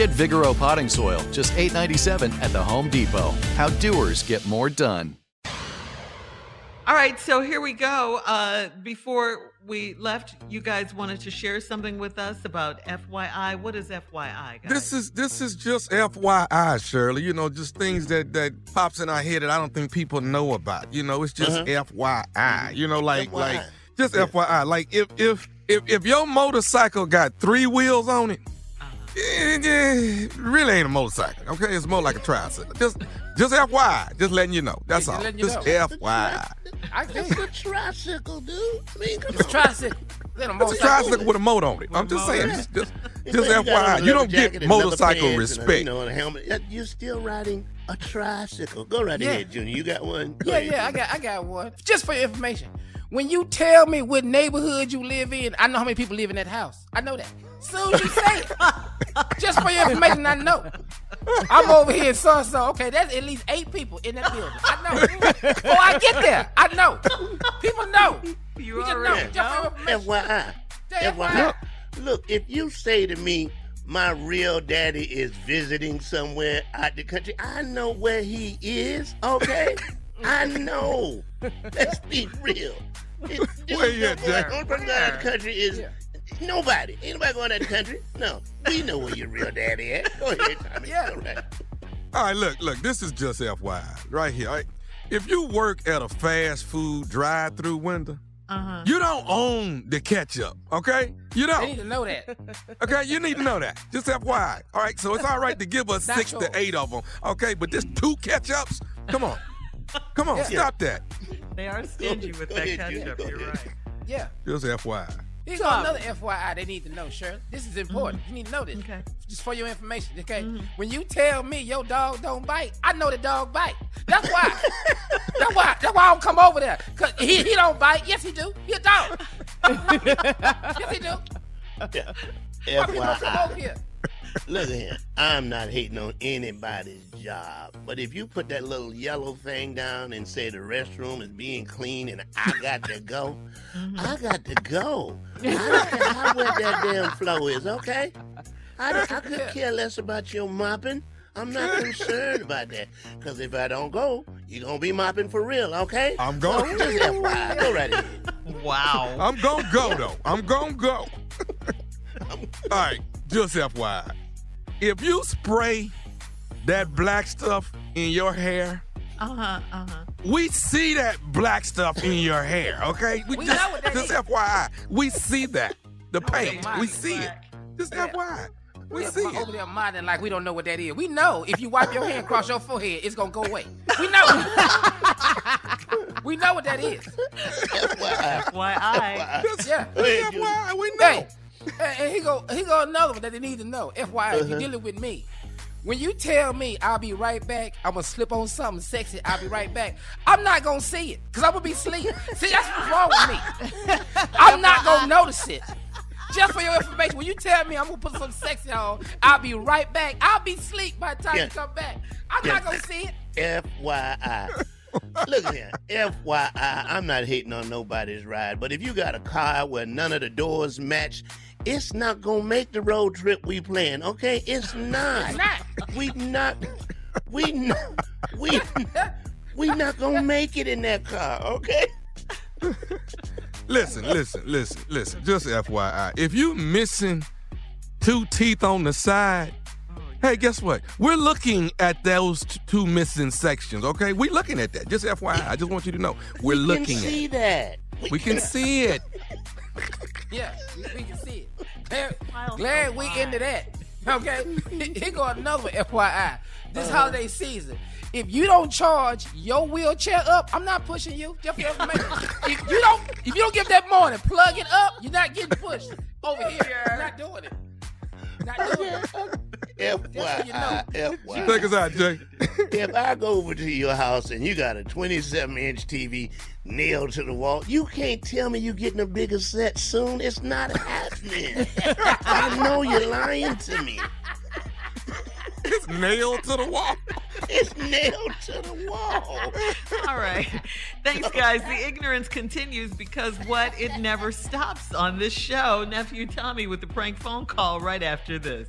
Get Vigoro potting soil, just $8.97 at the Home Depot. How doers get more done. All right, so here we go. Uh, before we left, you guys wanted to share something with us about FYI. What is FYI, guys? This is this is just FYI, Shirley. You know, just things that that pops in our head that I don't think people know about. You know, it's just Uh-huh. FYI. You know, like FYI. like just FYI. Like if if if if your motorcycle got three wheels on it, it, it really ain't a motorcycle. Okay, it's more like a tricycle. Just just FYI. Just letting you know. That's Just all. letting you Just know. FYI. I it's a tricycle, dude. I mean, come It's a tricycle. It's a It's a motorcycle. tricycle with a motor on it. I'm just saying. Just just, You just you got on a FYI. You don't get motorcycle pants and a, respect. you know, and a helmet. You're still riding a tricycle. Go right Yeah. ahead, Junior. You got one. Go Yeah, ahead, yeah, I got I got one. Just for your information. When you tell me what neighborhood you live in, I know how many people live in that house. I know that. Soon as you say it. Just for your information, I know. I'm over here so so. Okay, that's at least eight people in that building. I know. Before I get there, I know. People know. You We just know. already Just for know. information. FYI. Yeah, FYI. Look, if you say to me, my real daddy is visiting somewhere out the country, I know where he is, okay? I know. Let's be real. It- this Where is you at, Jack? Only person going out the country is nobody. Ain't nobody going to the country. No. We know where your real daddy at. Go ahead, Tommy. Yeah. Go right. All right, look, look, this is just FYI, right here. all right? If you work at a fast food drive-through window, Uh-huh. you don't own the ketchup, okay? You don't. They need to know that. Okay, you need to know that. Just FYI. All right, so it's all right to give us Not six yours. to eight of them, okay? But this two ketchups, come on, come on, Yeah. stop that. They are stingy with that ketchup. You're right. Yeah. Just FYI. Here's another FYI they need to know, Shirley. This is mm-hmm. important. You need to know this. Okay. Just for your information, okay? Mm-hmm. When you tell me your dog don't bite, I know the dog bite. That's why. that's why. That's why I don't come over there. Cause he, he don't bite. Yes, he do. He a dog. yes, he do. Why people don't come over FYI. here? Look at here. I'm not hating on anybody's job, but if you put that little yellow thing down and say the restroom is being clean and I got to go, mm-hmm. I got to go. I don't care how wet that damn floor is, okay? I, I could care less about your mopping. I'm not concerned about that. Because if I don't go, you're going to be mopping for real, okay? I'm going. So just FYI, go right ahead. Wow. I'm gonna go though. I'm gonna go. All right, just FYI. If you spray that black stuff in your hair, Uh huh. Uh huh. we see that black stuff in your hair, okay? We just, know what that just is. FYI. We see that. The paint. We see it. black. Just FYI. We Yeah, see it. over it. there modding like we don't know what that is. We know if you wipe your hand across your forehead, it's gonna go away. We know. we know what that is. FYI. FYI. Just, Yeah. just ahead, Julie. FYI. We know. Hey, and he go he go another one that they need to know. FYI, if Uh-huh. you're dealing with me. When you tell me I'll be right back, I'm gonna slip on something sexy, I'll be right back. I'm not gonna see it, cause I'm gonna be asleep. See, that's what's wrong with me. I'm not gonna notice it. Just for your information, when you tell me I'm gonna put some sexy on, I'll be right back. I'll be asleep by the time Yeah. you come back. I'm Yeah. not gonna see it. FYI. Look here, FYI, I'm not hating on nobody's ride, but if you got a car where none of the doors match, it's not gonna make the road trip we plan, okay? It's not. It's not. We not. We not. We. We not gonna make it in that car, okay? Listen, listen, listen, listen. Just FYI. If you missing two teeth on the side, hey, guess what? We're looking at those t- two missing sections, okay? We're looking at that. Just FYI. I just want you to know. We're we looking can see that. We can see it. Yeah, we, we can see it. Glad, glad we wide. into that. Okay, here go another FYI. This uh-huh. holiday season, if you don't charge your wheelchair up, I'm not pushing you. Just for information. if you don't, if you don't give that morning, plug it up. You're not getting pushed over here. You're not doing it. Not doing it. FYI, you know. FYI. Take us out, Jay. if I go over to your house and you got a 27 inch TV nailed to the wall, you can't tell me you're getting a bigger set soon. It's not happening. I know you're lying to me. it's nailed to the wall. It's nailed to the wall. All right. Thanks, guys. The ignorance continues because what? It never stops on this show. Nephew Tommy with the prank phone call right after this.